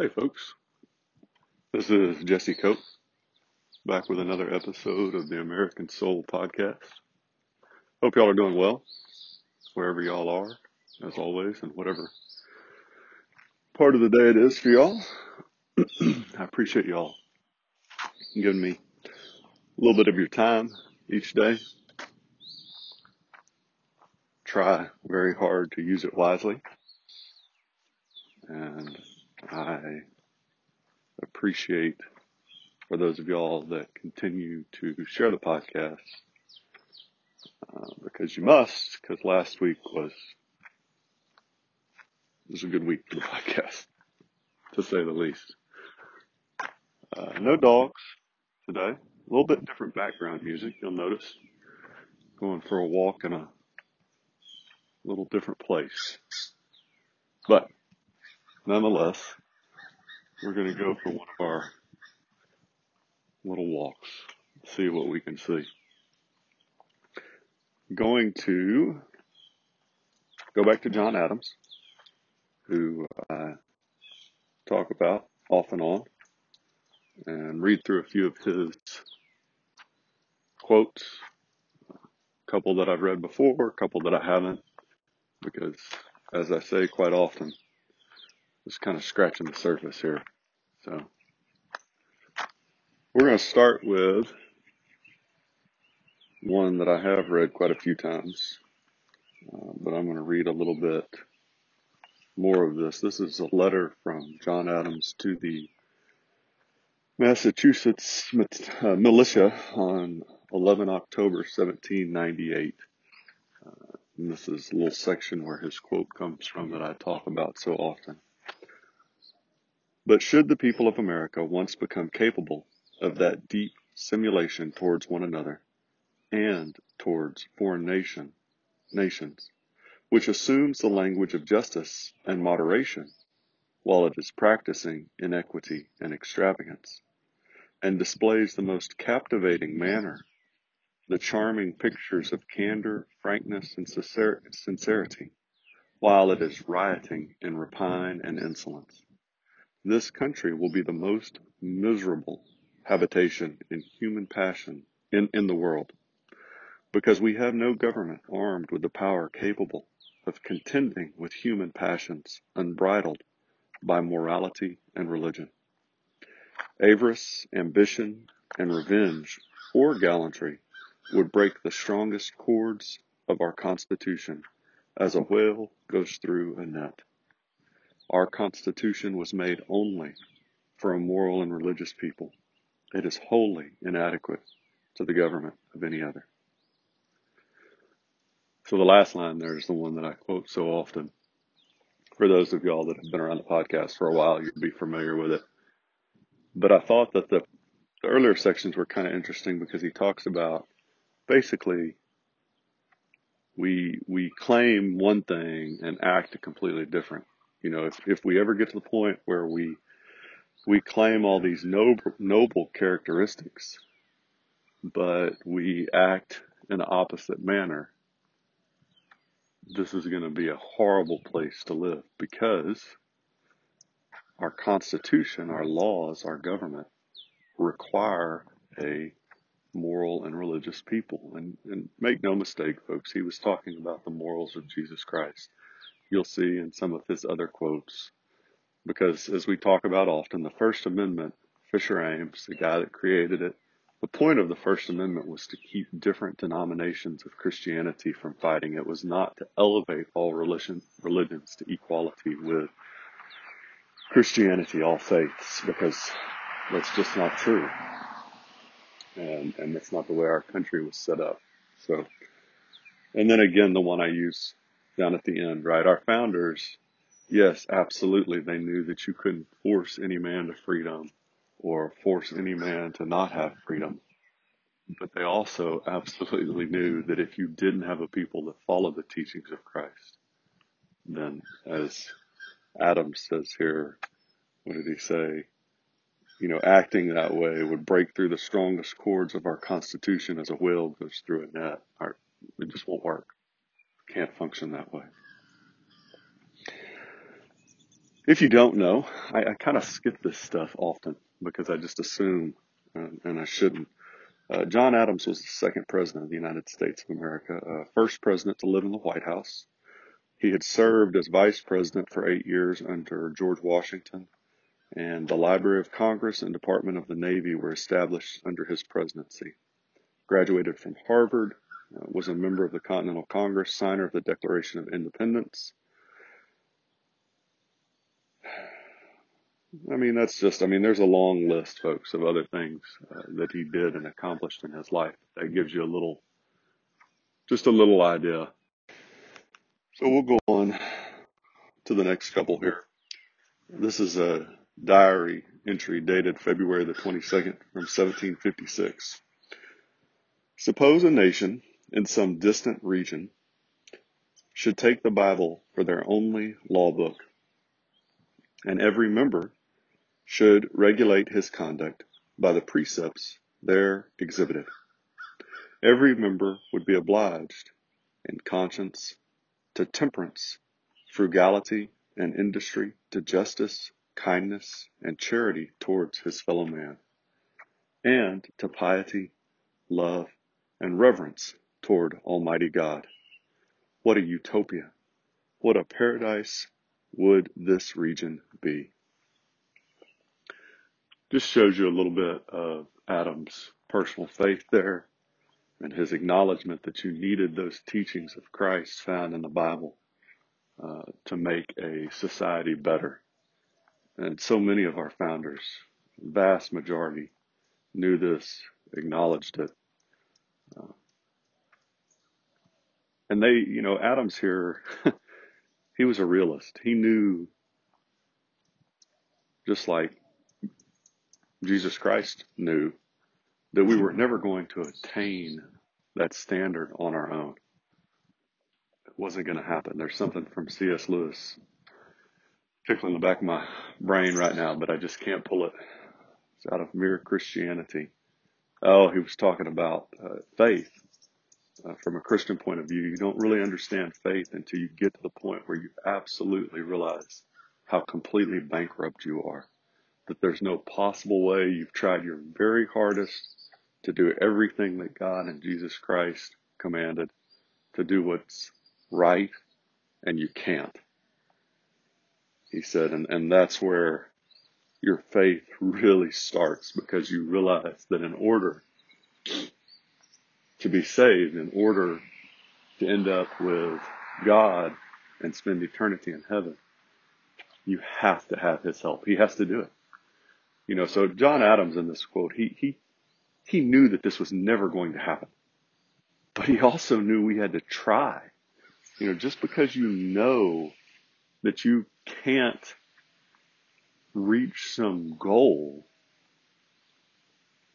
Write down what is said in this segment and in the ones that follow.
Hey, folks. This is Jesse Cope, back with another episode of the American Soul Podcast. Hope y'all are doing well, wherever y'all are, as always, and whatever part of the day it is for y'all. I appreciate y'all giving me a little bit of your time each day. Try very hard to use it wisely. And I appreciate for those of y'all that continue to share the podcast uh, because you must. Because last week was was a good week for the podcast, to say the least. Uh, no dogs today. A little bit different background music. You'll notice going for a walk in a little different place, but nonetheless, we're going to go for one of our little walks, see what we can see. Going to go back to John Adams, who I talk about off and on, and read through a few of his quotes, a couple that I've read before, a couple that I haven't, because as I say quite often, just kind of scratching the surface here. So we're going to start with one that I have read quite a few times, uh, but I'm going to read a little bit more of this. This is a letter from John Adams to the Massachusetts uh, militia on 11 October 1798. Uh, and this is a little section where his quote comes from that I talk about so often. But should the people of America once become capable of that deep simulation towards one another and towards foreign nation, nations, which assumes the language of justice and moderation while it is practicing inequity and extravagance, and displays the most captivating manner the charming pictures of candor, frankness, and sincerity, while it is rioting in rapine and insolence. This country will be the most miserable habitation in human passion in, in the world because we have no government armed with the power capable of contending with human passions unbridled by morality and religion. Avarice, ambition, and revenge or gallantry would break the strongest cords of our Constitution as a whale goes through a net. Our Constitution was made only for a moral and religious people. It is wholly inadequate to the government of any other. So the last line there is the one that I quote so often. For those of y'all that have been around the podcast for a while, you'd be familiar with it. But I thought that the, the earlier sections were kind of interesting because he talks about basically we we claim one thing and act completely different. You know, if, if we ever get to the point where we we claim all these noble, noble characteristics, but we act in an opposite manner, this is going to be a horrible place to live because our Constitution, our laws, our government require a moral and religious people. And, and make no mistake, folks, he was talking about the morals of Jesus Christ you'll see in some of his other quotes. Because as we talk about often, the First Amendment, Fisher Ames, the guy that created it, the point of the First Amendment was to keep different denominations of Christianity from fighting. It was not to elevate all religion, religions to equality with Christianity, all faiths, because that's just not true. And, and that's not the way our country was set up. So, and then again, the one I use down at the end, right? Our founders, yes, absolutely, they knew that you couldn't force any man to freedom or force any man to not have freedom. But they also absolutely knew that if you didn't have a people that followed the teachings of Christ, then as Adam says here, what did he say? You know, acting that way would break through the strongest cords of our constitution as a whale goes through a net. Our, it just won't work can't function that way. If you don't know, I, I kind of skip this stuff often because I just assume, uh, and I shouldn't. Uh, John Adams was the second president of the United States of America, uh, first president to live in the White House. He had served as vice president for eight years under George Washington, and the Library of Congress and Department of the Navy were established under his presidency. Graduated from Harvard, was a member of the Continental Congress, signer of the Declaration of Independence, I mean, that's just, I mean, there's a long list, folks, of other things uh, that he did and accomplished in his life. That gives you a little, just a little idea. So we'll go on to the next couple here. This is a diary entry dated February the 22nd from 1756. Suppose a nation in some distant region should take the Bible for their only law book, and every member should regulate his conduct by the precepts there exhibited. Every member would be obliged in conscience to temperance, frugality, and industry, to justice, kindness, and charity towards his fellow man, and to piety, love, and reverence toward Almighty God. What a utopia! What a paradise would this region be! just shows you a little bit of Adam's personal faith there and his acknowledgement that you needed those teachings of Christ found in the Bible uh, to make a society better. And so many of our founders, vast majority, knew this, acknowledged it. Uh, and they, you know, Adams here, he was a realist. He knew, just like Jesus Christ knew that we were never going to attain that standard on our own. It wasn't going to happen. There's something from C.S. Lewis tickling the back of my brain right now, but I just can't pull it. It's out of Mere Christianity. Oh, he was talking about uh, faith uh, from a Christian point of view. You don't really understand faith until you get to the point where you absolutely realize how completely bankrupt you are that there's no possible way. You've tried your very hardest to do everything that God and Jesus Christ commanded, to do what's right, and you can't. He said, and, and that's where your faith really starts because you realize that in order to be saved, in order to end up with God and spend eternity in heaven, you have to have His help. He has to do it. You know, so John Adams in this quote, he, he, he knew that this was never going to happen, but he also knew we had to try. You know, just because you know that you can't reach some goal,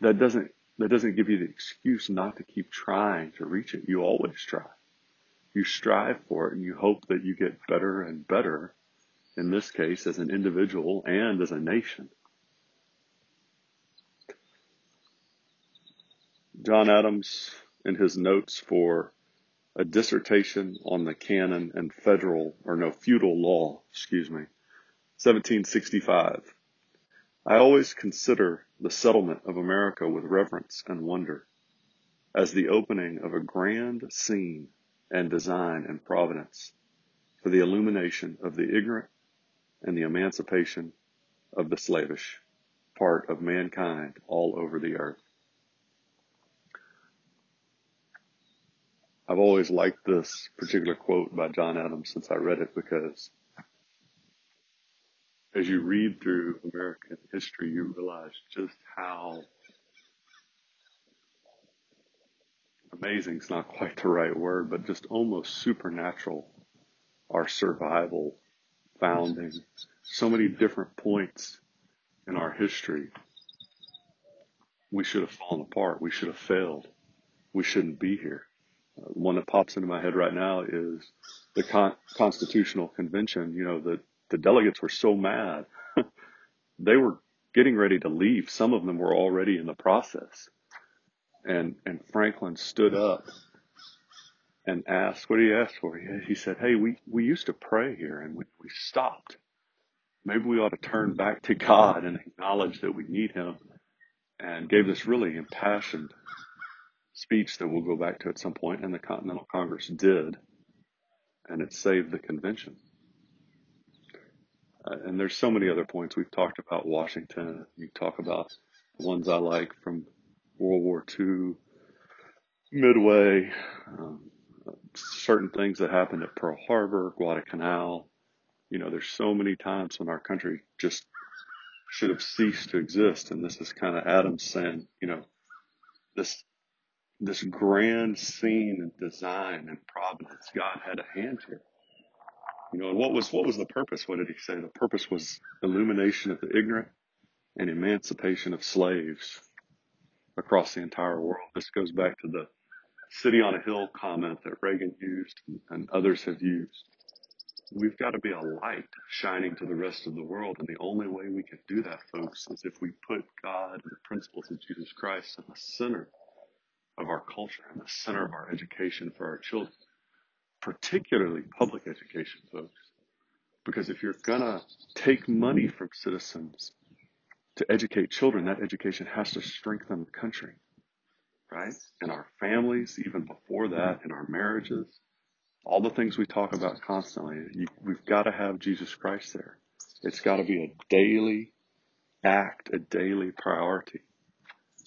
that doesn't, that doesn't give you the excuse not to keep trying to reach it. You always try. You strive for it and you hope that you get better and better, in this case, as an individual and as a nation. John Adams, in his notes for a dissertation on the canon and federal, or no, feudal law, excuse me, 1765. I always consider the settlement of America with reverence and wonder as the opening of a grand scene and design and providence for the illumination of the ignorant and the emancipation of the slavish part of mankind all over the earth. I've always liked this particular quote by John Adams since I read it because as you read through American history, you realize just how amazing is not quite the right word, but just almost supernatural our survival, founding, so many different points in our history. We should have fallen apart. We should have failed. We shouldn't be here one that pops into my head right now is the Con- Constitutional Convention. You know, the, the delegates were so mad. they were getting ready to leave. Some of them were already in the process. And, and Franklin stood up and asked, what did he ask for? He, said, Hey, we, we used to pray here and we, we stopped. maybe we ought to turn back to God and acknowledge that we need Him and gave this really impassioned speech that we'll go back to at some point, and the Continental Congress did, and it saved the convention. Uh, and there's so many other points. We've talked about Washington. You talk about the ones I like from World War II, Midway, um, certain things that happened at Pearl Harbor, Guadalcanal. You know, there's so many times when our country just should have ceased to exist. And this is kind of Adams saying, you know, this this grand scene and design and providence. God had a hand here. You know, and what was what was the purpose? What did he say? The purpose was illumination of the ignorant and emancipation of slaves across the entire world. This goes back to the city on a hill comment that Reagan used and others have used. We've got to be a light shining to the rest of the world. And the only way we can do that, folks, is if we put God and the principles of Jesus Christ in the center of our culture, in the center of our education for our children particularly public education, folks. Because if you're to take money from citizens to educate children, that education has to strengthen the country, right? In our families, even before that, in our marriages, all the things we talk about constantly, you, we've got to have Jesus Christ there. It's got to be a daily act, a daily priority.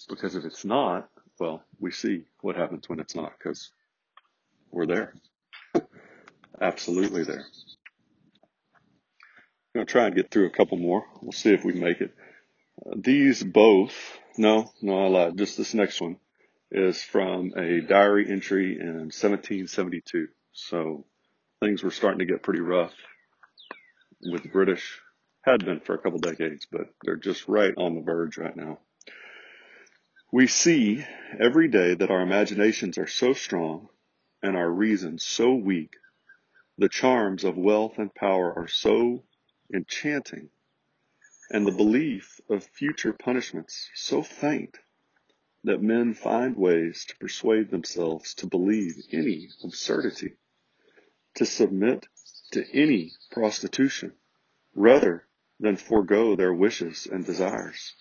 Because if it's not, well, we see what happens when it's not because we're there absolutely there. I'm going to try and get through a couple more. We'll see if we make it. Uh, these both, no, no, I lied. Just this next one is from a diary entry in 1772. So things were starting to get pretty rough with the British. Had been for a couple decades, but they're just right on the verge right now. We see every day that our imaginations are so strong and our reason so weak the charms of wealth and power are so enchanting, and the belief of future punishments so faint, that men find ways to persuade themselves to believe any absurdity, to submit to any prostitution, rather than forego their wishes and desires.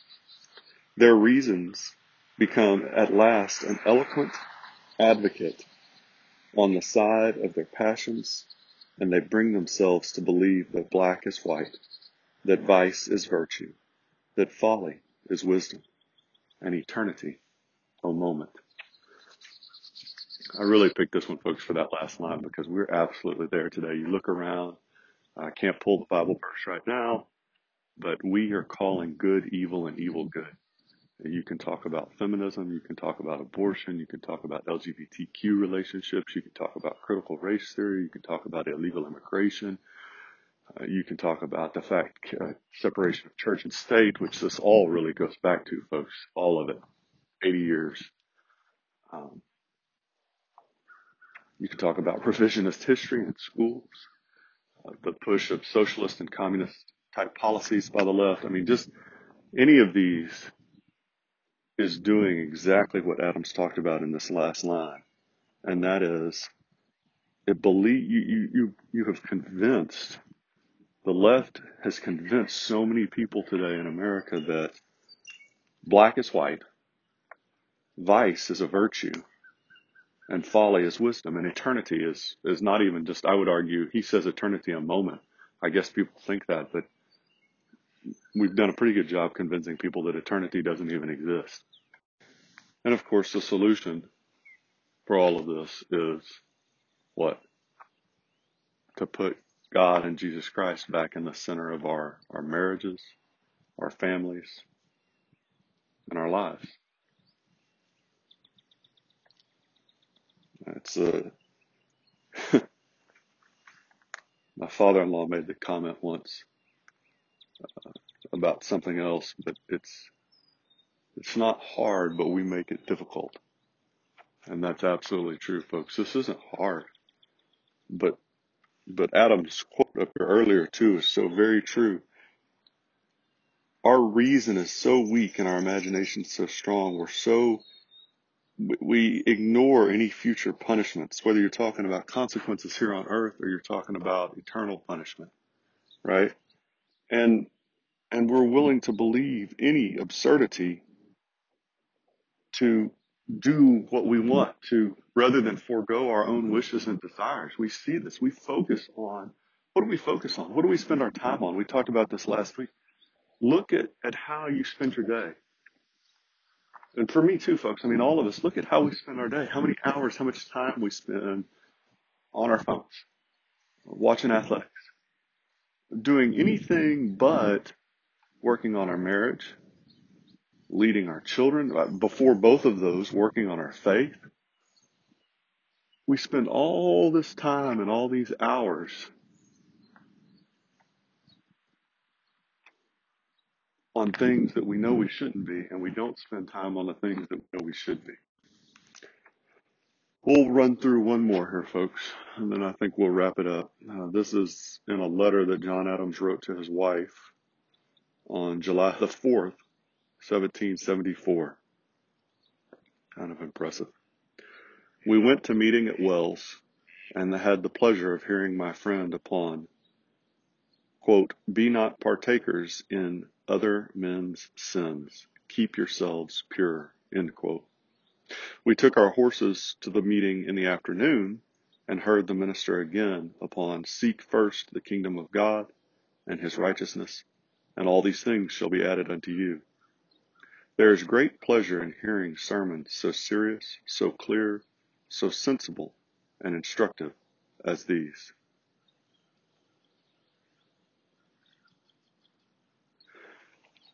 Their reasons become at last an eloquent advocate on the side of their passions and they bring themselves to believe that black is white, that vice is virtue, that folly is wisdom, and eternity a moment. I really picked this one, folks, for that last line because we're absolutely there today. You look around, I can't pull the Bible verse right now, but we are calling good evil and evil good. You can talk about feminism, you can talk about abortion, you can talk about LGBTQ relationships, you can talk about critical race theory, you can talk about illegal immigration, uh, you can talk about the fact uh, separation of church and state, which this all really goes back to, folks, all of it, 80 years. Um, you can talk about revisionist history in schools, uh, the push of socialist and communist type policies by the left. I mean, just any of these is doing exactly what Adams talked about in this last line, and that is, it believe you you you you have convinced the left has convinced so many people today in America that black is white, vice is a virtue, and folly is wisdom, and eternity is is not even just. I would argue he says eternity a moment. I guess people think that, but we've done a pretty good job convincing people that eternity doesn't even exist. And of course, the solution for all of this is what? To put God and Jesus Christ back in the center of our, our marriages, our families, and our lives. It's a, my father-in-law made the comment once uh, about something else, but it's it's not hard, but we make it difficult. And that's absolutely true, folks. This isn't hard. But but Adam's quote up here earlier too is so very true. Our reason is so weak and our imagination so strong. We're so we ignore any future punishments, whether you're talking about consequences here on earth or you're talking about eternal punishment, right? And and we're willing to believe any absurdity to do what we want to rather than forego our own wishes and desires. We see this. We focus on what do we focus on? What do we spend our time on? We talked about this last week. Look at, at how you spend your day. And for me too, folks, I mean, all of us, look at how we spend our day. How many hours, how much time we spend on our phones, watching athletics, doing anything but working on our marriage, leading our children, uh, before both of those, working on our faith. We spend all this time and all these hours on things that we know we shouldn't be, and we don't spend time on the things that we know we should be. We'll run through one more here, folks, and then I think we'll wrap it up. Uh, this is in a letter that John Adams wrote to his wife on July the 4th, 1774. Kind of impressive. We went to meeting at Wells and had the pleasure of hearing my friend upon, quote, be not partakers in other men's sins. Keep yourselves pure, end quote. We took our horses to the meeting in the afternoon and heard the minister again upon seek first the kingdom of God and his righteousness, and all these things shall be added unto you. There is great pleasure in hearing sermons so serious, so clear, so sensible, and instructive as these.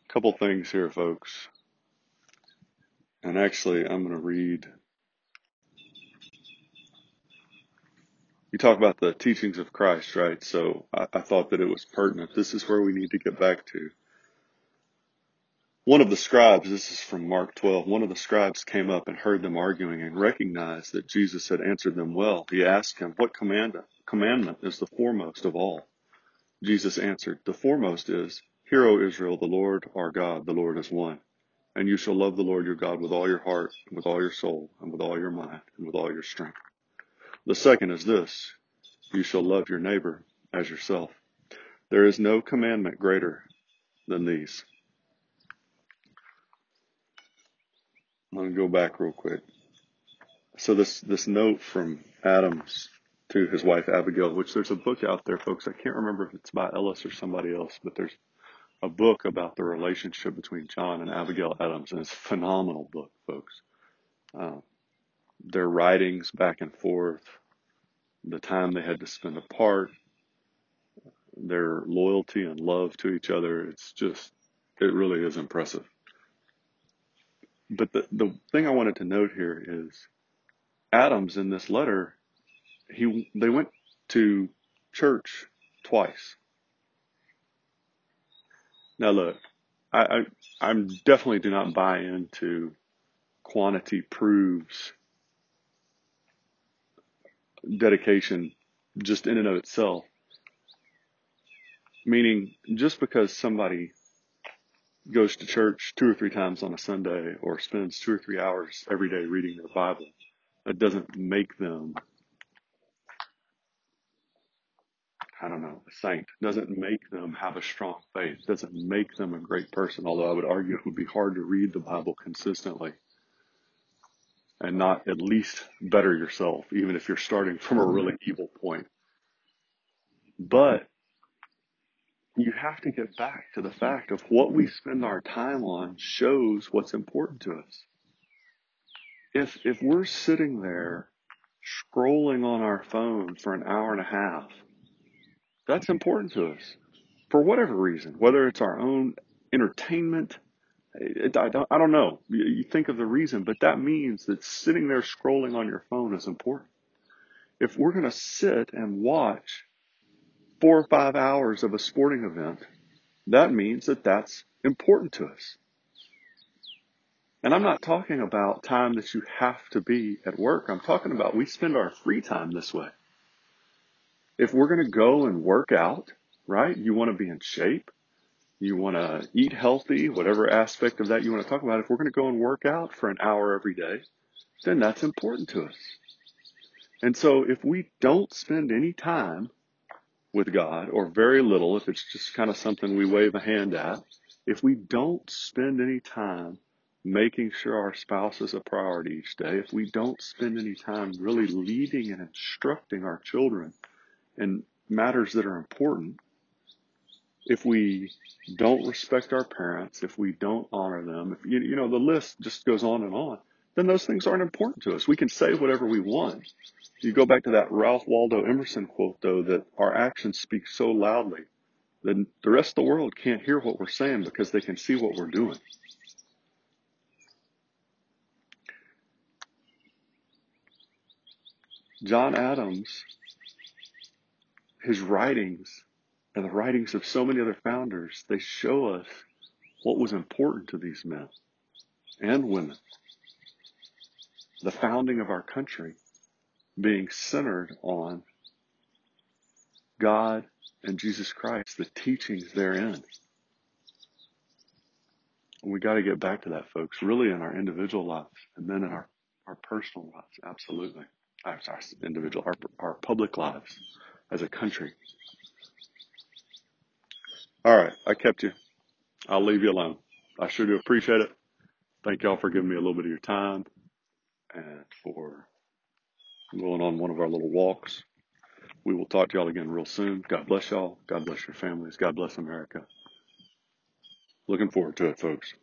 couple things here, folks. And actually, I'm going to read. You talk about the teachings of Christ, right? So I, I thought that it was pertinent. This is where we need to get back to. One of the scribes, this is from Mark 12, one of the scribes came up and heard them arguing and recognized that Jesus had answered them well. He asked him, What commandment, is the foremost of all? Jesus answered, The foremost is, Hear, O Israel, the Lord our God, the Lord is one. And you shall love the Lord your God with all your heart, and with all your soul, and with all your mind, and with all your strength. The second is this you shall love your neighbor as yourself. There is no commandment greater than these. I'm going to go back real quick. So this, this note from Adams to his wife Abigail, which there's a book out there, folks. I can't remember if it's by Ellis or somebody else, but there's a book about the relationship between John and Abigail Adams, and it's a phenomenal book, folks. Uh, their writings back and forth, the time they had to spend apart, their loyalty and love to each other. It's just, it really is impressive. But the, the thing I wanted to note here is Adams in this letter, he, they went to church twice. Now look, I, I I'm definitely do not buy into quantity proves dedication just in and of itself. Meaning, just because somebody goes to church two or three times on a Sunday or spends two or three hours every day reading their Bible, that doesn't make them I don't know, a saint. Doesn't make them have a strong faith. Doesn't make them a great person. Although I would argue it would be hard to read the Bible consistently and not at least better yourself, even if you're starting from a really mm-hmm. evil point. But you have to get back to the fact of what we spend our time on shows what's important to us. If, if we're sitting there scrolling on our phone for an hour and a half that's important to us for whatever reason, whether it's our own entertainment. I, don't, I don't know. You think of the reason, but that means that sitting there scrolling on your phone is important. If we're going to sit and watch four or five hours of a sporting event, that means that that's important to us. And I'm not talking about time that you have to be at work. I'm talking about we spend our free time this way if we're going to go and work out, right? You want to be in shape. You want to eat healthy, whatever aspect of that you want to talk about. If we're going to go and work out for an hour every day, then that's important to us. And so if we don't spend any time with God, or very little, if it's just kind of something we wave a hand at, if we don't spend any time making sure our spouse is a priority each day, if we don't spend any time really leading and instructing our children in matters that are important, if we don't respect our parents, if we don't honor them, if you, you know, the list just goes on and on, then those things aren't important to us. We can say whatever we want. You go back to that Ralph Waldo Emerson quote though, that our actions speak so loudly that the rest of the world can't hear what we're saying because they can see what we're doing. John Adams, his writings and the writings of so many other founders, they show us what was important to these men and women. The founding of our country being centered on God and Jesus Christ, the teachings therein. And we got to get back to that, folks, really in our individual lives and then in our, our personal lives. Absolutely. I'm sorry, individual, our, our public lives as a country. All right, I kept you. I'll leave you alone. I sure do appreciate it. Thank y'all for giving me a little bit of your time and for going on one of our little walks. We will talk to y'all again real soon. God bless y'all. God bless your families. God bless America. Looking forward to it, folks.